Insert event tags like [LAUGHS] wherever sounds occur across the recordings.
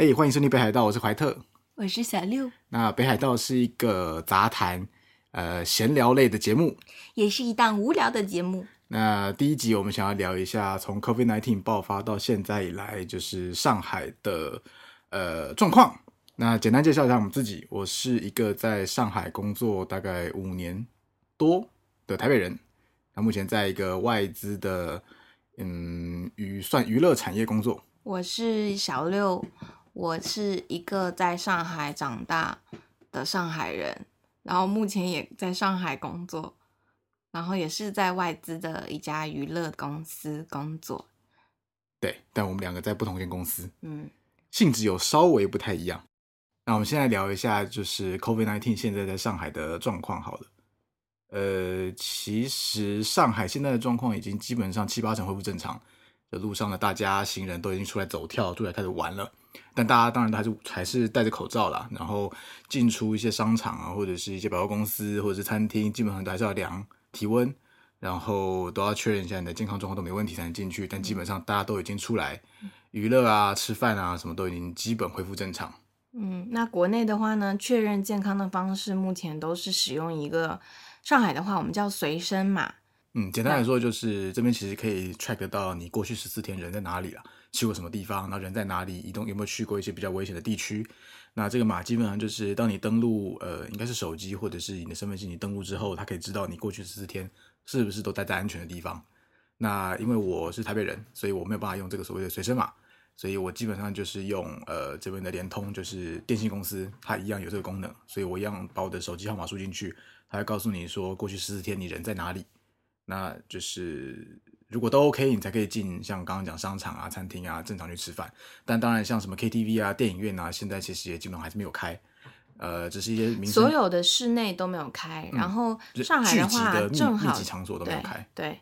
哎，欢迎收听北海道，我是怀特，我是小六。那北海道是一个杂谈、呃闲聊类的节目，也是一档无聊的节目。那第一集我们想要聊一下，从 COVID-19 爆发到现在以来，就是上海的呃状况。那简单介绍一下我们自己，我是一个在上海工作大概五年多的台北人，那目前在一个外资的嗯娱算娱乐产业工作。我是小六。我是一个在上海长大的上海人，然后目前也在上海工作，然后也是在外资的一家娱乐公司工作。对，但我们两个在不同间公司，嗯，性质有稍微不太一样。那我们现在聊一下，就是 COVID-19 现在在上海的状况好了。呃，其实上海现在的状况已经基本上七八成恢复正常，就路上的大家行人都已经出来走跳，出来开始玩了。但大家当然还是还是戴着口罩啦，然后进出一些商场啊，或者是一些百货公司，或者是餐厅，基本上都还是要量体温，然后都要确认一下你的健康状况都没问题才能进去。但基本上大家都已经出来娱乐啊、吃饭啊，什么都已经基本恢复正常。嗯，那国内的话呢，确认健康的方式目前都是使用一个上海的话，我们叫随身码。嗯，简单来说就是这边其实可以 track 到你过去十四天人在哪里了。去过什么地方？那人在哪里移动？有没有去过一些比较危险的地区？那这个码基本上就是当你登录，呃，应该是手机或者是你的身份证，你登录之后，它可以知道你过去十四天是不是都待在安全的地方。那因为我是台北人，所以我没有办法用这个所谓的随身码，所以我基本上就是用呃这边的联通，就是电信公司，它一样有这个功能，所以我一样把我的手机号码输进去，它会告诉你说过去十四天你人在哪里。那就是。如果都 OK，你才可以进像刚刚讲商场啊、餐厅啊，正常去吃饭。但当然，像什么 KTV 啊、电影院啊，现在其实也基本上还是没有开。呃，只是一些民生所有的室内都没有开。嗯、然后上海的话，的正好密集场所都没有开。对。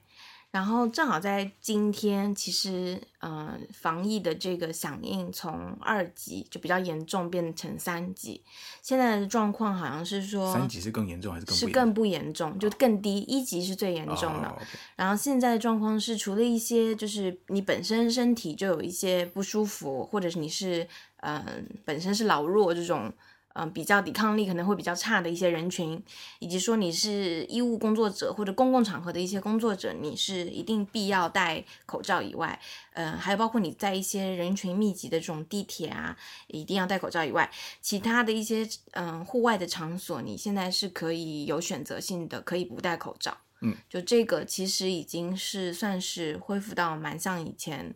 对然后正好在今天，其实，嗯、呃，防疫的这个响应从二级就比较严重变成三级。现在的状况好像是说，三级是更严重还是更不严重？是更不严重，就更低。一级是最严重的。Oh. 然后现在的状况是，除了一些就是你本身身体就有一些不舒服，或者是你是嗯、呃、本身是老弱这种。嗯，比较抵抗力可能会比较差的一些人群，以及说你是医务工作者或者公共场合的一些工作者，你是一定必要戴口罩以外，嗯，还有包括你在一些人群密集的这种地铁啊，一定要戴口罩以外，其他的一些嗯户外的场所，你现在是可以有选择性的，可以不戴口罩。嗯，就这个其实已经是算是恢复到蛮像以前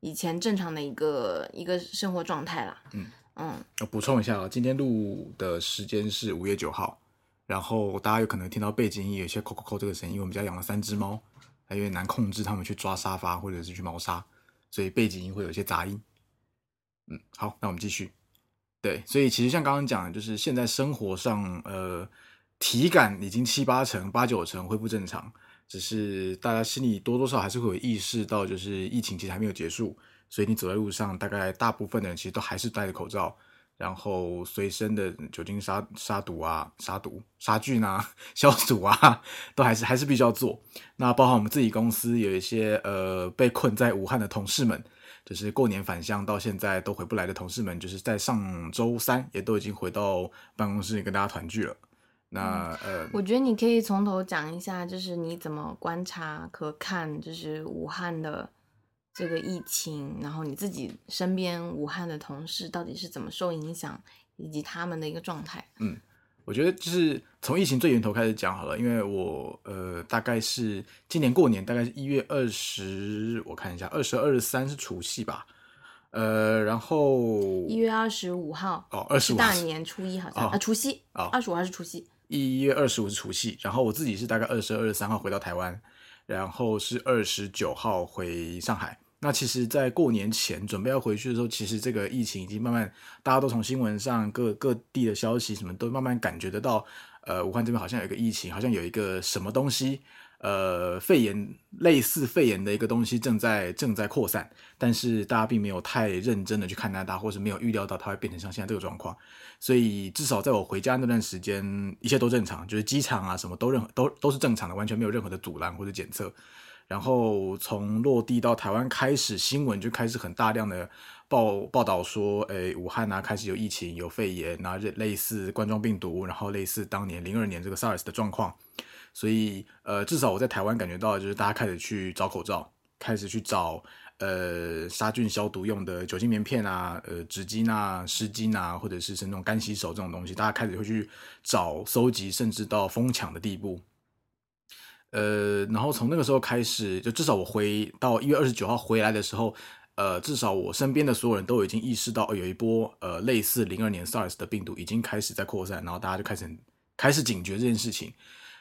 以前正常的一个一个生活状态了。嗯。嗯，我补充一下啊，今天录的时间是五月九号，然后大家有可能听到背景音有些扣扣扣这个声音，因为我们家养了三只猫，还有点难控制它们去抓沙发或者是去猫砂，所以背景音会有一些杂音。嗯，好，那我们继续。对，所以其实像刚刚讲的，就是现在生活上，呃，体感已经七八成、八九成恢复正常，只是大家心里多多少还是会有意识到，就是疫情其实还没有结束。所以你走在路上，大概大部分的人其实都还是戴着口罩，然后随身的酒精杀杀毒啊、杀毒杀菌啊、[LAUGHS] 消毒啊，都还是还是必须要做。那包括我们自己公司有一些呃被困在武汉的同事们，就是过年返乡到现在都回不来的同事们，就是在上周三也都已经回到办公室里跟大家团聚了。那呃，我觉得你可以从头讲一下，就是你怎么观察和看，就是武汉的。这个疫情，然后你自己身边武汉的同事到底是怎么受影响，以及他们的一个状态？嗯，我觉得就是从疫情最源头开始讲好了，因为我呃大概是今年过年，大概是一月二十，我看一下，二十二、三是除夕吧，呃，然后一月二十五号哦，二十五大年初一好像、哦、啊，除夕啊，二十五号是除夕，一月二十五是除夕，然后我自己是大概二十二、二十三号回到台湾，然后是二十九号回上海。那其实，在过年前准备要回去的时候，其实这个疫情已经慢慢，大家都从新闻上各各地的消息什么都慢慢感觉得到，呃，武汉这边好像有一个疫情，好像有一个什么东西，呃，肺炎类似肺炎的一个东西正在正在扩散，但是大家并没有太认真的去看待它，或是没有预料到它会变成像现在这个状况，所以至少在我回家那段时间，一切都正常，就是机场啊什么都任何都都是正常的，完全没有任何的阻拦或者检测。然后从落地到台湾开始，新闻就开始很大量的报报道说，诶，武汉啊开始有疫情，有肺炎，然后类似冠状病毒，然后类似当年零二年这个 SARS 的状况。所以，呃，至少我在台湾感觉到，就是大家开始去找口罩，开始去找呃杀菌消毒用的酒精棉片啊，呃纸巾啊、湿巾啊，或者是是那种干洗手这种东西，大家开始会去找、收集，甚至到疯抢的地步。呃，然后从那个时候开始，就至少我回到一月二十九号回来的时候，呃，至少我身边的所有人都已经意识到，有一波呃类似零二年 SARS 的病毒已经开始在扩散，然后大家就开始开始警觉这件事情。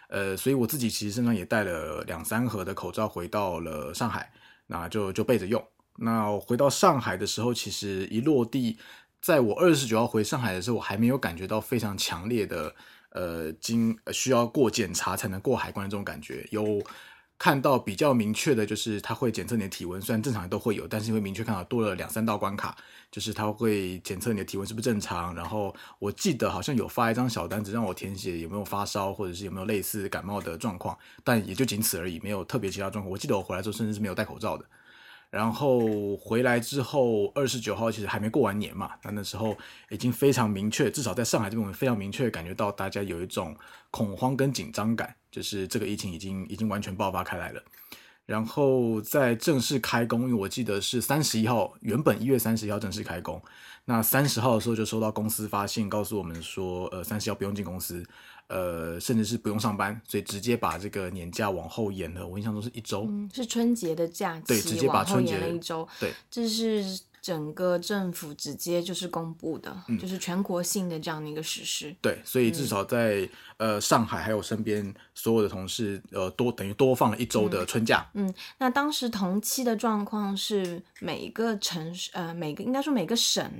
呃，所以我自己其实身上也带了两三盒的口罩回到了上海，那就就备着用。那回到上海的时候，其实一落地，在我二十九号回上海的时候，我还没有感觉到非常强烈的。呃，经需要过检查才能过海关的这种感觉，有看到比较明确的，就是他会检测你的体温，虽然正常都会有，但是会明确看到多了两三道关卡，就是他会检测你的体温是不是正常。然后我记得好像有发一张小单子让我填写有没有发烧，或者是有没有类似感冒的状况，但也就仅此而已，没有特别其他状况。我记得我回来之后甚至是没有戴口罩的。然后回来之后，二十九号其实还没过完年嘛，那那时候已经非常明确，至少在上海这边，我们非常明确感觉到大家有一种恐慌跟紧张感，就是这个疫情已经已经完全爆发开来了。然后在正式开工，因为我记得是三十一号，原本一月三十一号正式开工，那三十号的时候就收到公司发信告诉我们说，呃，三十号不用进公司。呃，甚至是不用上班，所以直接把这个年假往后延了。我印象中是一周，嗯、是春节的假期，对，直接把春节一周。对，这是整个政府直接就是公布的，嗯、就是全国性的这样的一个实施。对，所以至少在、嗯、呃上海还有身边所有的同事，呃，多等于多放了一周的春假。嗯，嗯，那当时同期的状况是每一个城市，呃，每个应该说每个省。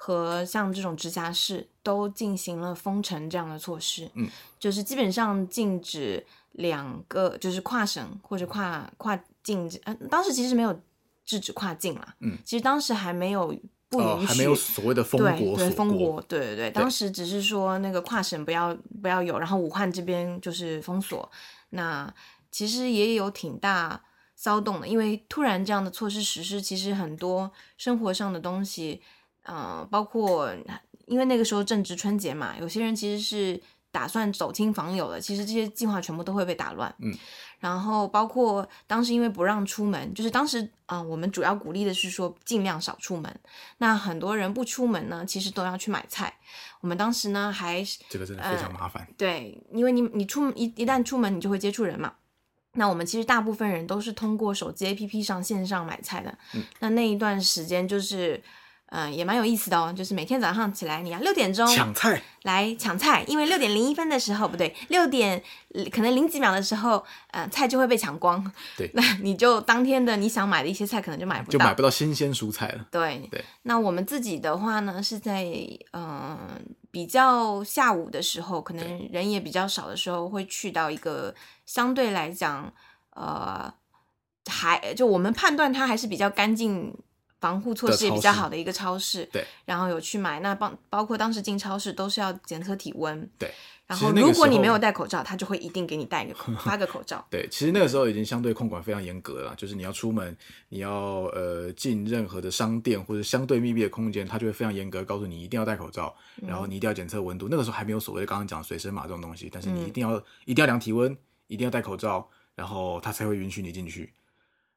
和像这种直辖市都进行了封城这样的措施，嗯，就是基本上禁止两个，就是跨省或者跨跨境，嗯、呃，当时其实没有制止跨境啦，嗯，其实当时还没有不允许，呃、还没有所谓的封国，封国，对对对，对当时只是说那个跨省不要不要有，然后武汉这边就是封锁，那其实也有挺大骚动的，因为突然这样的措施实施，其实很多生活上的东西。嗯、呃，包括因为那个时候正值春节嘛，有些人其实是打算走亲访友的，其实这些计划全部都会被打乱。嗯，然后包括当时因为不让出门，就是当时啊、呃，我们主要鼓励的是说尽量少出门。那很多人不出门呢，其实都要去买菜。我们当时呢还这个真的非常麻烦。呃、对，因为你你出一一旦出门，你就会接触人嘛。那我们其实大部分人都是通过手机 APP 上线上买菜的。嗯，那那一段时间就是。嗯，也蛮有意思的哦，就是每天早上起来，你要六点钟抢菜来抢菜，因为六点零一分的时候不对，六点可能零几秒的时候，呃，菜就会被抢光。对，那你就当天的你想买的一些菜可能就买不到，就买不到新鲜蔬菜了。对对。那我们自己的话呢，是在嗯、呃、比较下午的时候，可能人也比较少的时候，会去到一个相对来讲，呃，还就我们判断它还是比较干净。防护措施也比较好的一个超市，对，然后有去买，那包包括当时进超市都是要检测体温，对，然后如果你没有戴口罩，他就会一定给你戴个 [LAUGHS] 发个口罩，对，其实那个时候已经相对控管非常严格了，就是你要出门，你要呃进任何的商店或者相对密闭的空间，他就会非常严格告诉你一定要戴口罩，然后你一定要检测温度，嗯、那个时候还没有所谓的刚刚讲随身码这种东西，但是你一定要、嗯、一定要量体温，一定要戴口罩，然后他才会允许你进去。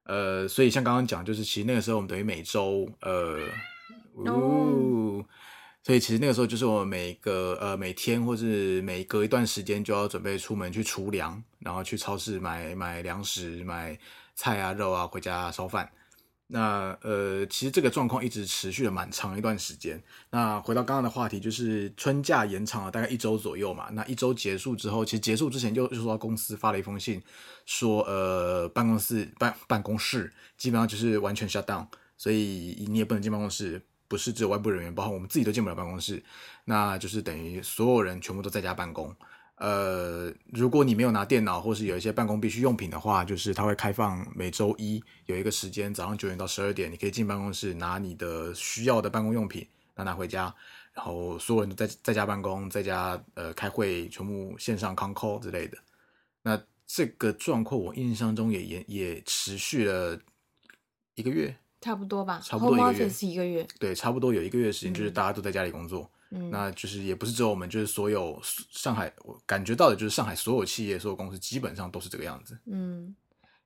呃，所以像刚刚讲，就是其实那个时候我们等于每周，呃，呜、哦，所以其实那个时候就是我们每个呃每天或是每隔一段时间就要准备出门去储粮，然后去超市买买粮食、买菜啊、肉啊回家烧饭。那呃，其实这个状况一直持续了蛮长一段时间。那回到刚刚的话题，就是春假延长了大概一周左右嘛。那一周结束之后，其实结束之前就就收到公司发了一封信，说呃，办公室办办公室基本上就是完全 shut down，所以你也不能进办公室，不是只有外部人员，包括我们自己都进不了办公室。那就是等于所有人全部都在家办公。呃，如果你没有拿电脑或是有一些办公必需用品的话，就是它会开放每周一有一个时间，早上九点到十二点，你可以进办公室拿你的需要的办公用品，拿拿回家，然后所有人都在在家办公，在家呃开会，全部线上 con call 之类的。那这个状况我印象中也也也持续了一个月差不多吧，差不多一个月 office 一个月，对，差不多有一个月的时间，就是大家都在家里工作。嗯，那就是也不是只有我们，就是所有上海，我感觉到的就是上海所有企业、所有公司基本上都是这个样子。嗯，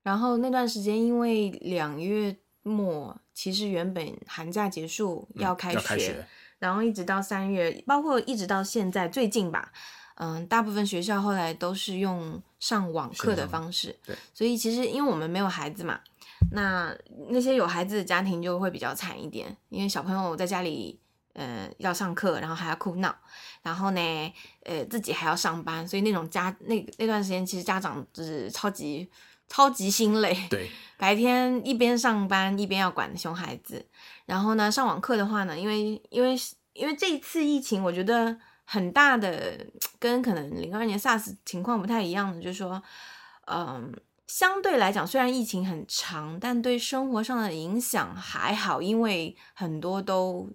然后那段时间因为两月末，其实原本寒假结束要开学，嗯、要开学，然后一直到三月，包括一直到现在最近吧，嗯，大部分学校后来都是用上网课的方式。对，所以其实因为我们没有孩子嘛，那那些有孩子的家庭就会比较惨一点，因为小朋友在家里。呃，要上课，然后还要哭闹，然后呢，呃，自己还要上班，所以那种家那那段时间，其实家长就是超级超级心累。对，[LAUGHS] 白天一边上班一边要管熊孩子，然后呢，上网课的话呢，因为因为因为这一次疫情，我觉得很大的跟可能零二年 SARS 情况不太一样的，就是说，嗯，相对来讲，虽然疫情很长，但对生活上的影响还好，因为很多都。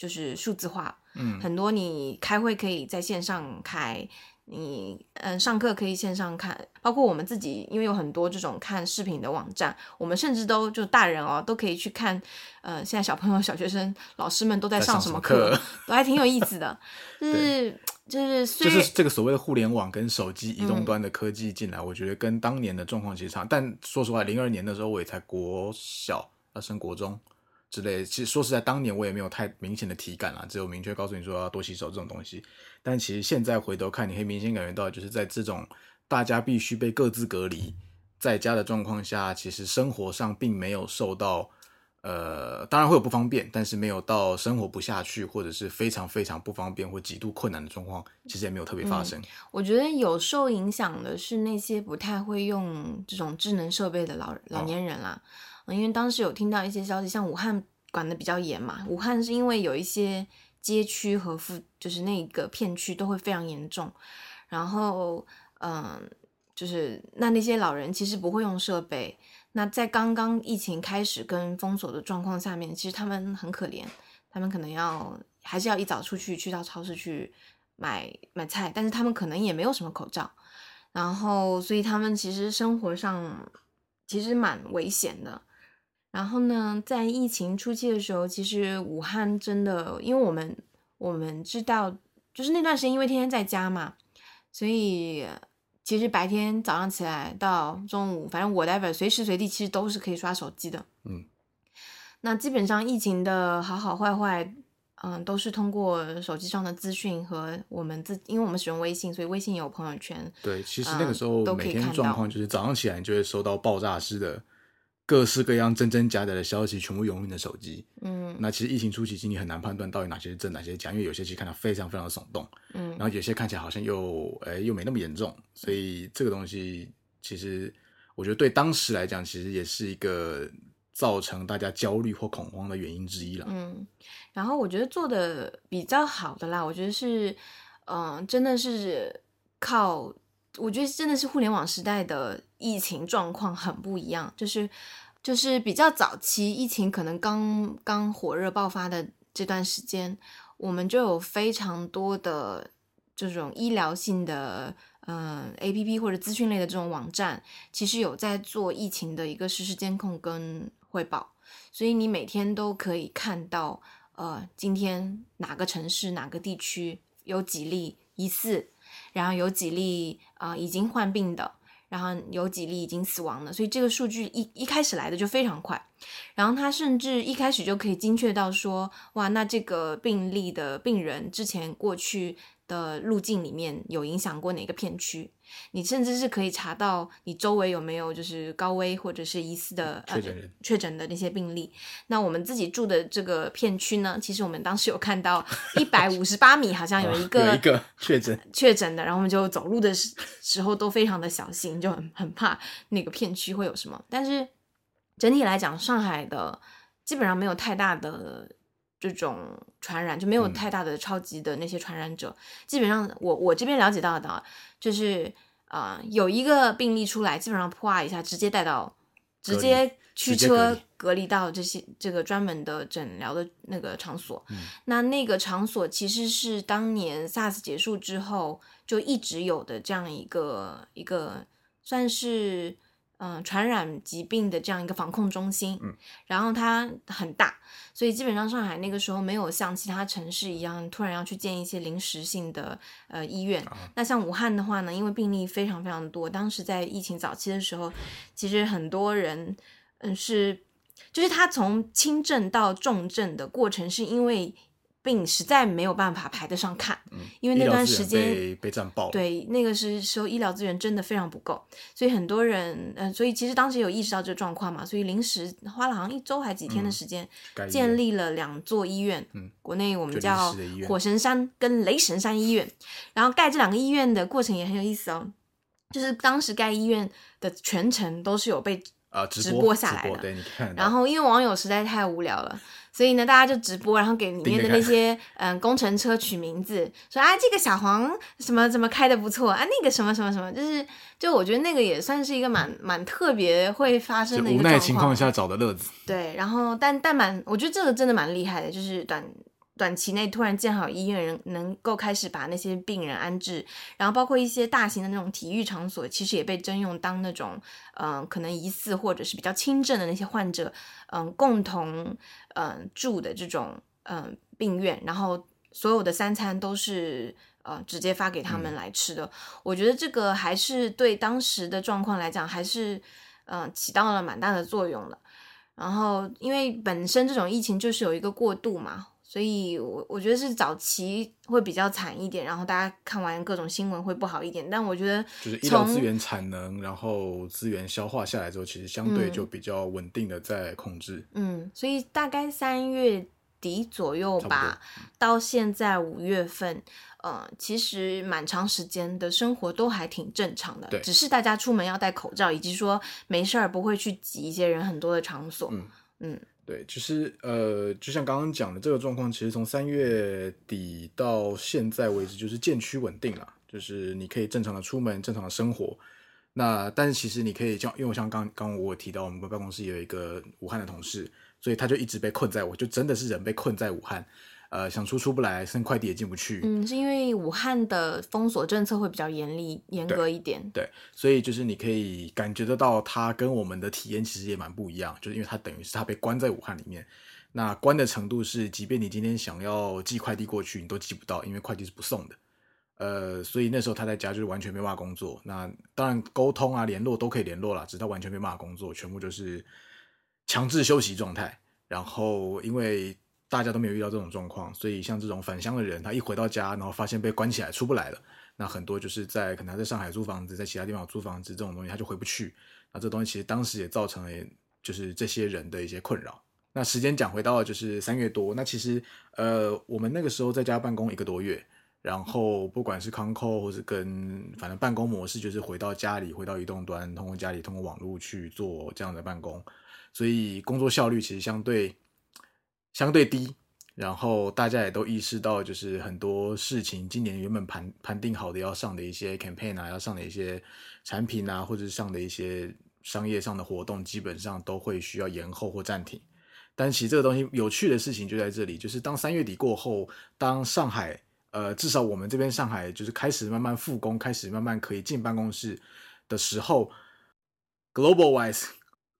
就是数字化，嗯，很多你开会可以在线上开，你嗯上课可以线上看，包括我们自己，因为有很多这种看视频的网站，我们甚至都就大人哦都可以去看，呃，现在小朋友、小学生、老师们都在上什么课，课都还挺有意思的，[LAUGHS] 就是就是就是这个所谓的互联网跟手机移动端的科技进来，嗯，我觉得跟当年的状况其实差，但说实话，零二年的时候我也才国小要升国中。之类，其实说实在，当年我也没有太明显的体感啦，只有明确告诉你说要多洗手这种东西。但其实现在回头看，你可以明显感觉到，就是在这种大家必须被各自隔离在家的状况下，其实生活上并没有受到，呃，当然会有不方便，但是没有到生活不下去或者是非常非常不方便或极度困难的状况，其实也没有特别发生。嗯，我觉得有受影响的是那些不太会用这种智能设备的老老年人啦。哦因为当时有听到一些消息，像武汉管得比较严嘛，武汉是因为有一些街区和附，就是那个片区都会非常严重，然后嗯，就是那那些老人其实不会用设备，那在刚刚疫情开始跟封锁的状况下面，其实他们很可怜，他们可能要还是要一早出去去到超市去买买菜，但是他们可能也没有什么口罩，然后所以他们其实生活上其实蛮危险的。然后呢，在疫情初期的时候，其实武汉真的，因为我们我们知道，就是那段时间因为天天在家嘛，所以其实白天早上起来到中午，反正 whatever，随时随地其实都是可以刷手机的。嗯，那基本上疫情的好好坏坏，嗯，都是通过手机上的资讯和我们自，因为我们使用微信，所以微信有朋友圈。对，其实那个时候每天状况就是早上起来你就会收到爆炸式的。各式各样真真假假的消息全部涌入你的手机，嗯，那其实疫情初期，其实你很难判断到底哪些是真，哪些是假，因为有些其实看到非常非常的耸动，嗯，然后有些看起来好像又，诶又没那么严重，所以这个东西其实我觉得对当时来讲，其实也是一个造成大家焦虑或恐慌的原因之一了，嗯，然后我觉得做的比较好的啦，我觉得是，嗯、呃，真的是靠。我觉得真的是互联网时代的疫情状况很不一样，就是就是比较早期疫情可能刚刚火热爆发的这段时间，我们就有非常多的这种医疗性的嗯 APP 或者资讯类的这种网站，其实有在做疫情的一个实时监控跟汇报，所以你每天都可以看到呃今天哪个城市哪个地区有几例疑似。然后有几例啊、已经患病的，然后有几例已经死亡了，所以这个数据一一开始来的就非常快，然后他甚至一开始就可以精确到说，哇，那这个病例的病人之前过去的路径里面有影响过哪个片区？你甚至是可以查到你周围有没有就是高危或者是疑似的确诊、呃、确诊的那些病例。那我们自己住的这个片区呢，其实我们当时有看到 [LAUGHS] 一百五十八米好像有一个、一个确诊确诊的，然后我们就走路的时时候都非常的小心，就很很怕那个片区会有什么。但是整体来讲，上海的基本上没有太大的。这种传染就没有太大的超级的那些传染者，嗯、基本上我我这边了解到的，就是啊、呃、有一个病例出来，基本上啪一下直接带到，直接驱车隔离到这些这个专门的诊疗的那个场所。嗯、那那个场所其实是当年 SARS 结束之后就一直有的这样一个一个算是嗯、呃，传染疾病的这样一个防控中心，嗯，然后它很大，所以基本上上海那个时候没有像其他城市一样突然要去建一些临时性的呃医院。啊、那像武汉的话呢，因为病例非常非常多，当时在疫情早期的时候，其实很多人嗯是，就是他从轻症到重症的过程，是因为。病实在没有办法排得上看，嗯、因为那段时间被被战爆，对，那个是时候医疗资源真的非常不够，所以很多人，嗯、呃，所以其实当时有意识到这个状况嘛，所以临时花了好像一周还几天的时间，嗯、建立了两座医院，嗯，国内我们叫火神山跟雷神山医院，然后盖这两个医院的过程也很有意思哦，就是当时盖医院的全程都是有被啊直播下来的，对，你看，然后因为网友实在太无聊了。所以呢，大家就直播，然后给里面的那些嗯工程车取名字，说啊这个小黄什么怎么开的不错啊，那个什么什么什么，就是就我觉得那个也算是一个蛮蛮特别会发生的一个。无奈情况下找的乐子。对，然后但但蛮，我觉得这个真的蛮厉害的，就是短。短期内突然建好医院，人能够开始把那些病人安置，然后包括一些大型的那种体育场所，其实也被征用当那种，嗯、呃，可能疑似或者是比较轻症的那些患者，嗯、呃，共同嗯、呃、住的这种嗯、呃、病院，然后所有的三餐都是呃直接发给他们来吃的。嗯、我觉得这个还是对当时的状况来讲，还是嗯、呃、起到了蛮大的作用的。然后因为本身这种疫情就是有一个过渡嘛。所以我，我我觉得是早期会比较惨一点，然后大家看完各种新闻会不好一点。但我觉得，就是医疗资源产能，然后资源消化下来之后，其实相对就比较稳定的在控制。嗯，所以大概三月底左右吧，到现在五月份，呃，其实蛮长时间的生活都还挺正常的。对，只是大家出门要戴口罩，以及说没事儿不会去挤一些人很多的场所。嗯嗯。对，其实呃，就像刚刚讲的这个状况，其实从三月底到现在为止，就是渐趋稳定了。就是你可以正常的出门，正常的生活。那但是其实你可以叫，因为像刚刚我提到，我们办公室有一个武汉的同事，所以他就一直被困在，我就真的是人被困在武汉。呃，想出出不来，送快递也进不去。嗯，是因为武汉的封锁政策会比较严厉、严格一点。对，对，所以就是你可以感觉得到，它跟我们的体验其实也蛮不一样。就是因为它等于是它被关在武汉里面，那关的程度是，即便你今天想要寄快递过去，你都寄不到，因为快递是不送的。呃，所以那时候他在家就是完全没办法工作。那当然沟通啊、联络都可以联络啦，只是他完全没办法工作，全部就是强制休息状态。然后因为大家都没有遇到这种状况，所以像这种返乡的人，他一回到家，然后发现被关起来出不来了，那很多就是在可能在上海租房子，在其他地方租房子这种东西，他就回不去。那这东西其实当时也造成了就是这些人的一些困扰。那时间讲回到就是三月多，那其实呃我们那个时候在家办公一个多月，然后不管是 Concall 或是跟反正办公模式，就是回到家里，回到移动端，通过家里通过网络去做这样的办公，所以工作效率其实相对。相对低，然后大家也都意识到，就是很多事情，今年原本盘盘定好的要上的一些 campaign 啊，要上的一些产品啊，或者是上的一些商业上的活动，基本上都会需要延后或暂停。但其实这个东西有趣的事情就在这里，就是当三月底过后，当上海，呃，至少我们这边上海就是开始慢慢复工，开始慢慢可以进办公室的时候，global wise。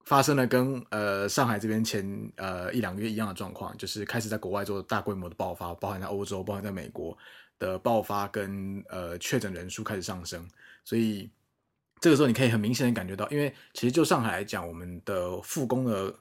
发生了跟呃上海这边前呃一两个月一样的状况，就是开始在国外做大规模的爆发，包含在欧洲，包含在美国的爆发跟呃确诊人数开始上升，所以这个时候你可以很明显的感觉到，因为其实就上海来讲，我们的复工的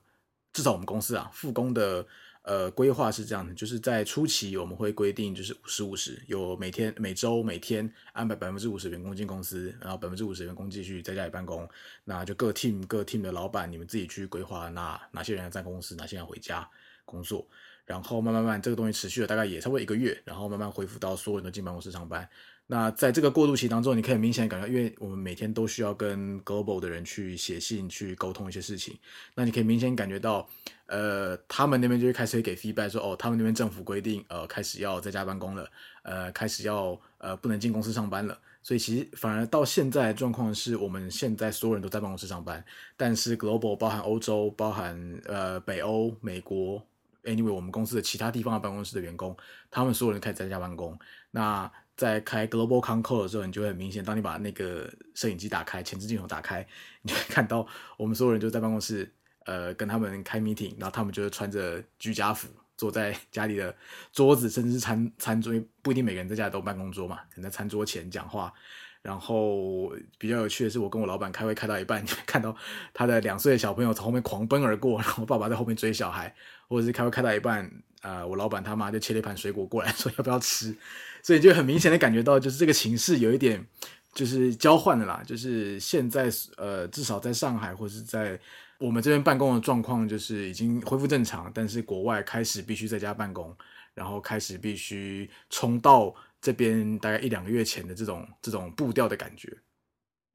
至少我们公司啊复工的。呃，规划是这样的，就是在初期我们会规定就是五十五十，有每天、每周、每天安排百分之五十员工进公司，然后百分之五十员工继续在家里办公。那就各 team 各 team 的老板，你们自己去规划，哪哪些人要在公司，哪些人回家工作。然后慢慢慢，这个东西持续了大概也差不多一个月，然后慢慢恢复到所有人都进办公室上班。那在这个过渡期当中，你可以明显感觉，因为我们每天都需要跟 global 的人去写信、去沟通一些事情，那你可以明显感觉到，呃，他们那边就会开始会给 feedback 说，哦，他们那边政府规定，呃，开始要在家办公了，呃，开始要呃不能进公司上班了。所以其实反而到现在状况是我们现在所有人都在办公室上班，但是 global 包含欧洲、包含呃北欧、美国，anyway 我们公司的其他地方的办公室的员工，他们所有人开始在家办公，那。在开 Global Concall 的时候，你就会很明显，当你把那个摄影机打开，前置镜头打开，你就会看到我们所有人就在办公室，呃，跟他们开 meeting，然后他们就会穿着居家服，坐在家里的桌子，甚至是餐餐桌，不一定每个人在家里都办公桌嘛，可能在餐桌前讲话。然后比较有趣的是，我跟我老板开会开到一半，[LAUGHS] 就看到他的两岁的小朋友从后面狂奔而过，然后爸爸在后面追小孩，或者是开会开到一半，呃，我老板他妈就切了一盘水果过来 [LAUGHS] 说要不要吃，所以就很明显的感觉到，就是这个情势有一点就是交换的啦，就是现在呃，至少在上海或是在我们这边办公的状况，就是已经恢复正常，但是国外开始必须在家办公，然后开始必须冲到。这边大概一两个月前的这种这种步调的感觉，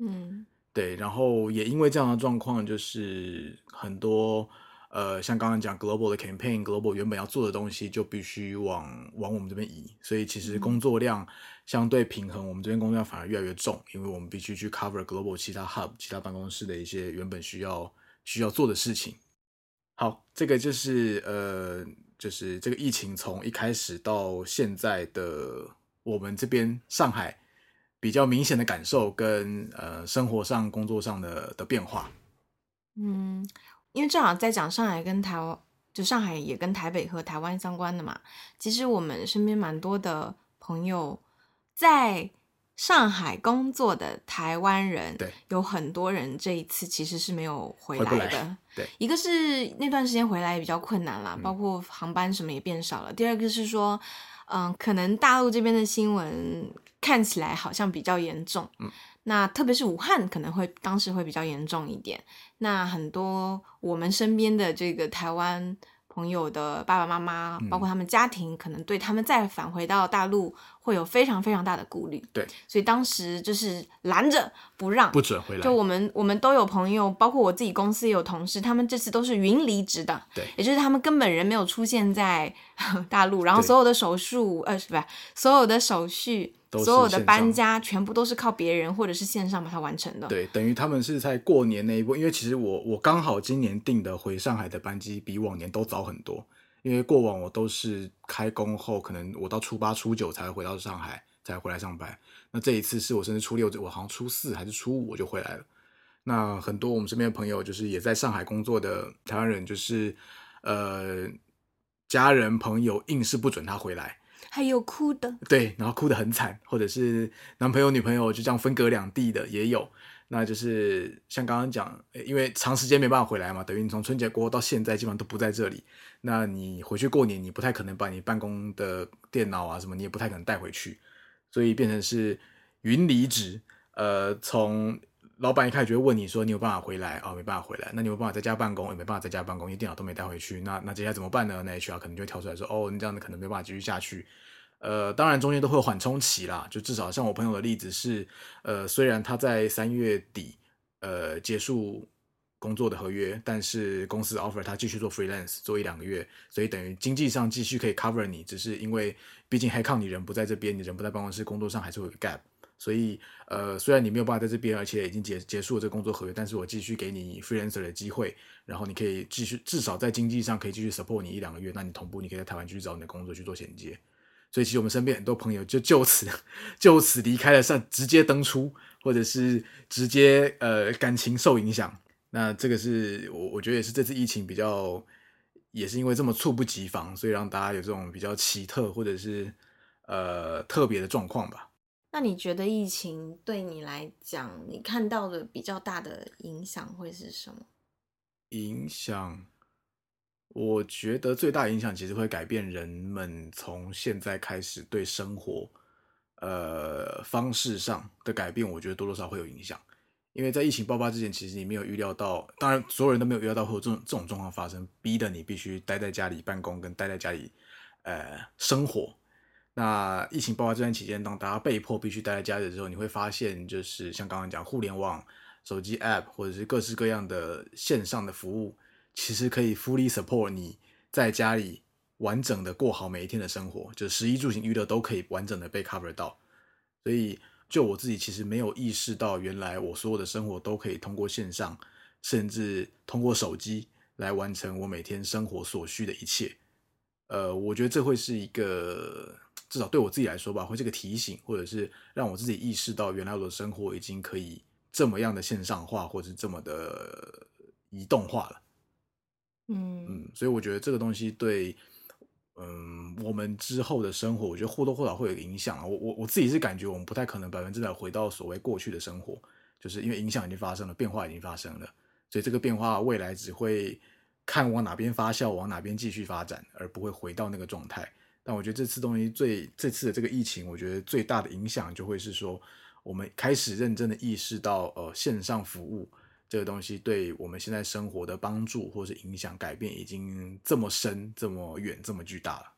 嗯，对，然后也因为这样的状况，就是很多呃，像刚刚讲 global 的 campaign，global 原本要做的东西就必须往往我们这边移，所以其实工作量相对平衡，我们这边工作量反而越来越重，因为我们必须去 cover global 其他 hub 其他办公室的一些原本需要需要做的事情。好，这个就是呃，就是这个疫情从一开始到现在的。我们这边上海比较明显的感受跟呃生活上、工作上的的变化，嗯，因为正好在讲上海跟台湾，就上海也跟台北和台湾相关的嘛。其实我们身边蛮多的朋友在上海工作的台湾人，对，有很多人这一次其实是没有回来的。来对，一个是那段时间回来也比较困难啦，嗯，包括航班什么也变少了。第二个是说。嗯，可能大陆这边的新闻看起来好像比较严重，嗯，那特别是武汉可能会当时会比较严重一点。那很多我们身边的这个台湾。朋友的爸爸妈妈，包括他们家庭，嗯，可能对他们再返回到大陆会有非常非常大的顾虑。对，所以当时就是拦着不让，不准回来。就我们我们都有朋友，包括我自己公司也有同事，他们这次都是云离职的。对，也就是他们根本人没有出现在 [LAUGHS] 大陆，然后所有的手术，呃，是不是所有的手续？所有的搬家全部都是靠别人或者是线上把它完成的。对，等于他们是在过年那一波，因为其实我我刚好今年订的回上海的班机比往年都早很多，因为过往我都是开工后，可能我到初八初九才回到上海，才回来上班。那这一次是我甚至初六，我好像初四还是初五我就回来了。那很多我们身边的朋友就是也在上海工作的台湾人，就是呃家人朋友硬是不准他回来。还有哭的，对，然后哭得很惨，或者是男朋友女朋友就这样分隔两地的也有。那就是像刚刚讲，因为长时间没办法回来嘛，等于你从春节过后到现在基本上都不在这里。那你回去过年，你不太可能把你办公的电脑啊什么，你也不太可能带回去，所以变成是云离职。呃，从老板一开始就会问你说，你有办法回来啊？哦，没办法回来。那你有办法在家办公？也没办法在家办公，因为电脑都没带回去。那那接下来怎么办呢？那 HR 可能就会跳出来说，哦，你这样子可能没办法继续下去。呃，当然中间都会有缓冲期啦，就至少像我朋友的例子是，呃，虽然他在三月底呃结束工作的合约，但是公司 offer 他继续做 freelance 做一两个月，所以等于经济上继续可以 cover 你，只是因为毕竟 he 靠你人不在这边，你人不在办公室，工作上还是会有 gap，所以呃，虽然你没有办法在这边，而且已经结结束了这个工作合约，但是我继续给你 freelancer 的机会，然后你可以继续至少在经济上可以继续 support 你一两个月，那你同步你可以在台湾继续找你的工作去做衔接。所以其实我们身边很多朋友就就此就此离开了，上直接登出，或者是直接呃感情受影响。那这个是我我觉得也是这次疫情比较，也是因为这么猝不及防，所以让大家有这种比较奇特或者是呃特别的状况吧。那你觉得疫情对你来讲，你看到的比较大的影响会是什么？影响。我觉得最大影响其实会改变人们从现在开始对生活，呃方式上的改变。我觉得多多少少会有影响，因为在疫情爆发之前，其实你没有预料到，当然所有人都没有预料到会有这种这种状况发生，逼得你必须待在家里办公跟待在家里呃生活。那疫情爆发这段期间，当大家被迫必须待在家里的时候，你会发现，就是像刚刚讲互联网、手机 App 或者是各式各样的线上的服务。其实可以 fully support 你在家里完整的过好每一天的生活，就食衣住行娱乐都可以完整的被 cover 到。所以，就我自己其实没有意识到，原来我所有的生活都可以通过线上，甚至通过手机来完成我每天生活所需的一切。呃，我觉得这会是一个至少对我自己来说吧，会这个提醒，或者是让我自己意识到，原来我的生活已经可以这么样的线上化，或者是这么的移动化了。嗯，所以我觉得这个东西对，嗯，我们之后的生活，我觉得或多或少会有影响。我我我自己是感觉，我们不太可能百分之百回到所谓过去的生活，就是因为影响已经发生了，变化已经发生了，所以这个变化未来只会看往哪边发酵，往哪边继续发展，而不会回到那个状态。但我觉得这次东西最这次的这个疫情，我觉得最大的影响就会是说，我们开始认真的意识到，呃，线上服务这个东西对我们现在生活的帮助或是影响改变已经这么深、这么远、这么巨大了。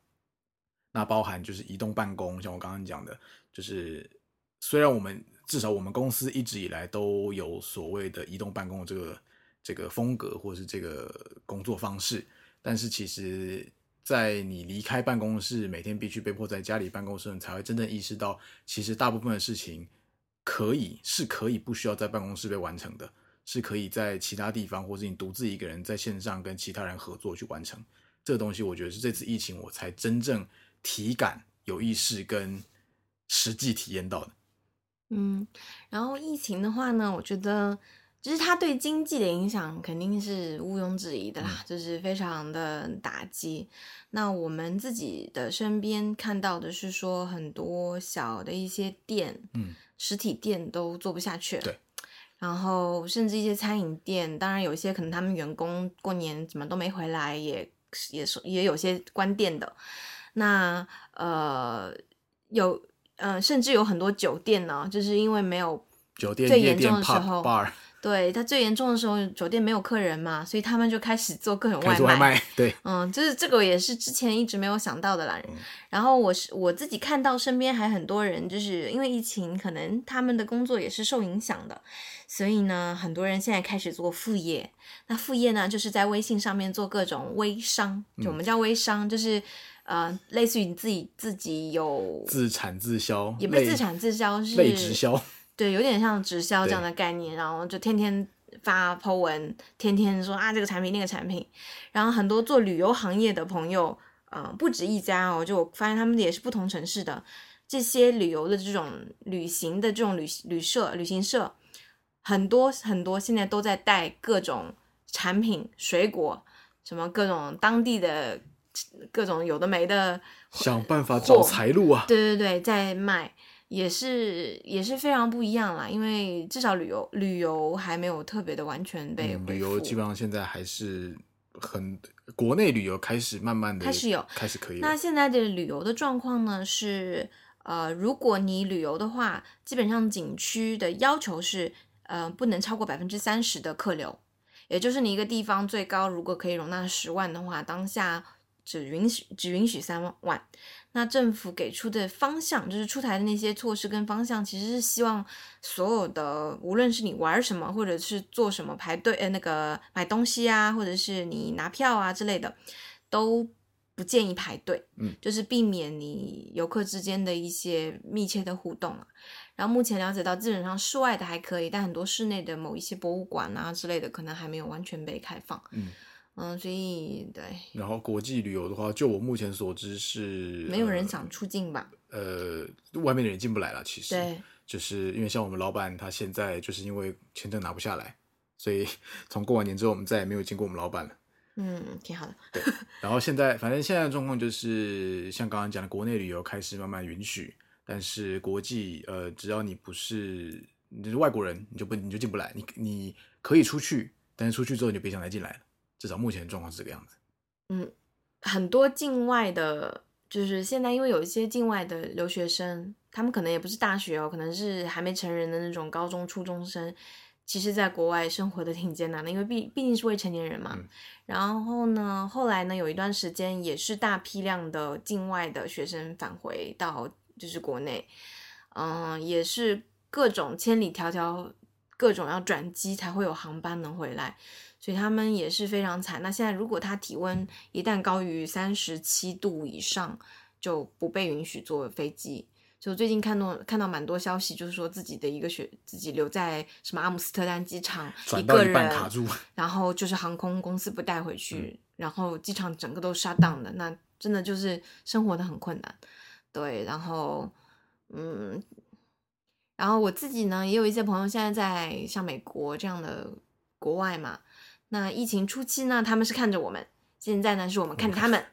那包含就是移动办公，像我刚刚讲的，就是虽然我们至少我们公司一直以来都有所谓的移动办公这个这个风格或是这个工作方式，但是其实。在你离开办公室，每天必须被迫在家里办公室，你才会真正意识到，其实大部分的事情可以是可以不需要在办公室被完成的，是可以在其他地方，或是你独自一个人在线上跟其他人合作去完成。这个东西，我觉得是这次疫情我才真正体感、有意识跟实际体验到的。嗯，然后疫情的话呢，我觉得。就是它对经济的影响肯定是毋庸置疑的啦，就是非常的打击。那我们自己的身边看到的是说，很多小的一些店，嗯，实体店都做不下去了。对。然后甚至一些餐饮店，当然有一些可能他们员工过年怎么都没回来，也也是也有些关店的。那呃，有呃，甚至有很多酒店呢，就是因为没有酒店最严重的时候。对，他最严重的时候，酒店没有客人嘛，所以他们就开始做各种外卖。外卖，对，嗯，就是这个也是之前一直没有想到的啦。嗯、然后我是我自己看到身边还很多人，就是因为疫情，可能他们的工作也是受影响的，所以呢，很多人现在开始做副业。那副业呢，就是在微信上面做各种微商，就我们叫微商，嗯、就是呃，类似于你自己自己有自产自销，也不是自产自销，是类直销。对，有点像直销这样的概念，然后就天天发 po 文，天天说啊这个产品那个产品，然后很多做旅游行业的朋友，呃，不止一家哦，就我发现他们也是不同城市的这些旅游的这种旅行的这种旅旅社、旅行社，很多很多现在都在带各种产品、水果，什么各种当地的各种有的没的，想办法找财路啊！对对对，在卖。也是也是非常不一样啦，因为至少旅游旅游还没有特别的完全被、嗯、旅游基本上现在还是很国内旅游开始慢慢的开始有开始可以。那现在的旅游的状况呢是呃，如果你旅游的话，基本上景区的要求是呃不能超过百分之三十的客流，也就是你一个地方最高如果可以容纳十万的话，当下只允许只允许三万。那政府给出的方向，就是出台的那些措施跟方向，其实是希望所有的，无论是你玩什么，或者是做什么排队，呃，那个买东西啊，或者是你拿票啊之类的，都不建议排队，嗯，就是避免你游客之间的一些密切的互动啊。然后目前了解到，基本上室外的还可以，但很多室内的某一些博物馆啊之类的，可能还没有完全被开放，嗯。嗯，所以对。然后国际旅游的话，就我目前所知是没有人想出境吧？呃，外面的人进不来了。其实，对，就是因为像我们老板，他现在就是因为签证拿不下来，所以 [LAUGHS] 从过完年之后，我们再也没有见过我们老板了。嗯，挺好的。对。[LAUGHS] 然后现在，反正现在的状况就是像刚刚讲的，国内旅游开始慢慢允许，但是国际，呃，只要你不是你就是外国人，你就不你就进不来。你你可以出去，但是出去之后你就别想再进来了。至少目前的状况是这个样子。嗯，很多境外的，就是现在因为有一些境外的留学生，他们可能也不是大学哦，可能是还没成人的那种高中、初中生，其实在国外生活的挺艰难的，因为毕毕竟是未成年人嘛。嗯。然后呢，后来呢，有一段时间也是大批量的境外的学生返回到就是国内，嗯，也是各种千里迢迢，各种要转机才会有航班能回来。所以他们也是非常惨。那现在如果他体温一旦高于三十七度以上，就不被允许坐飞机。就最近看到看到蛮多消息，就是说自己的一个学自己留在什么阿姆斯特丹机场一个人卡住，然后就是航空公司不带回去，嗯、然后机场整个都 shut down 的，那真的就是生活的很困难。对，然后嗯，然后我自己呢，也有一些朋友现在在像美国这样的国外嘛。那疫情初期呢，他们是看着我们，现在呢是我们看着他们。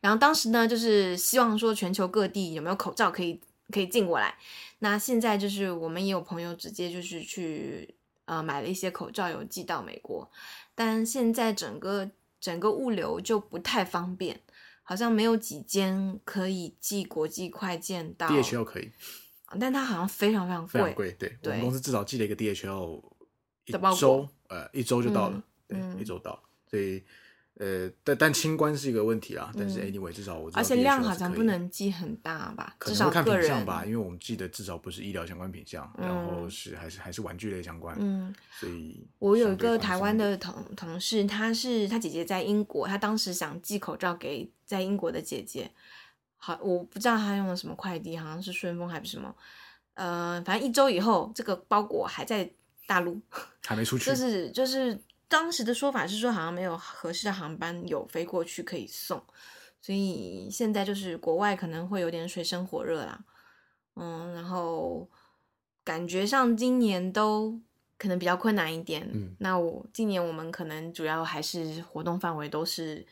然后当时呢，就是希望说全球各地有没有口罩可以可以进过来。那现在就是我们也有朋友直接就是去呃买了一些口罩，有寄到美国。但现在整个整个物流就不太方便，好像没有几间可以寄国际快件到。DHL 可以，但它好像非常非常贵。非常贵，对，对我们公司至少寄了一个 DHL 一周，周呃一周就到了，嗯、对，一周到，所以。呃，但但清关是一个问题啦。但是 anyway，至少我而且量好像不能寄很大吧？至少看品相吧，因为我们记得至少不是医疗相关品项，然后是还是还是玩具类相关。嗯，所以我有一个台湾的同同事，他是他姐姐在英国，他当时想寄口罩给在英国的姐姐，好，我不知道他用了什么快递，好像是顺丰还是什么，呃，反正一周以后这个包裹还在大陆，还没出去，就是就是。当时的说法是说，好像没有合适的航班有飞过去可以送，所以现在就是国外可能会有点水深火热啦。嗯，然后感觉上今年都可能比较困难一点。嗯，那我今年我们可能主要还是活动范围都是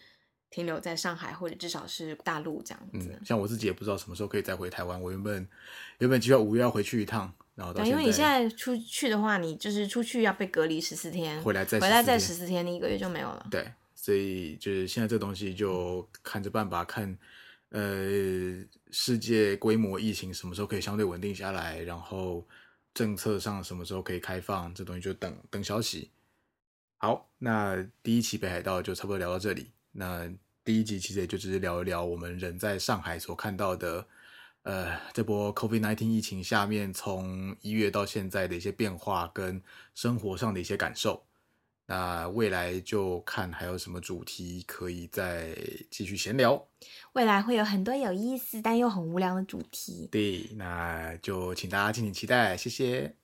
停留在上海或者至少是大陆这样子。嗯，像我自己也不知道什么时候可以再回台湾。我原本原本计划五月要回去一趟。对，因为你现在出去的话，你就是出去要被隔离十四天，回来再回来再十四天，你一个月就没有了。对，所以就是现在这东西就看着办吧，看呃世界规模疫情什么时候可以相对稳定下来，然后政策上什么时候可以开放，这东西就等等消息。好，那第一期北海道就差不多聊到这里。那第一集其实也就只是聊一聊我们人在上海所看到的。呃，这波 COVID-19 疫情下面，从一月到现在的一些变化跟生活上的一些感受，那未来就看还有什么主题可以再继续闲聊。未来会有很多有意思但又很无聊的主题。对，那就请大家敬请期待，谢谢。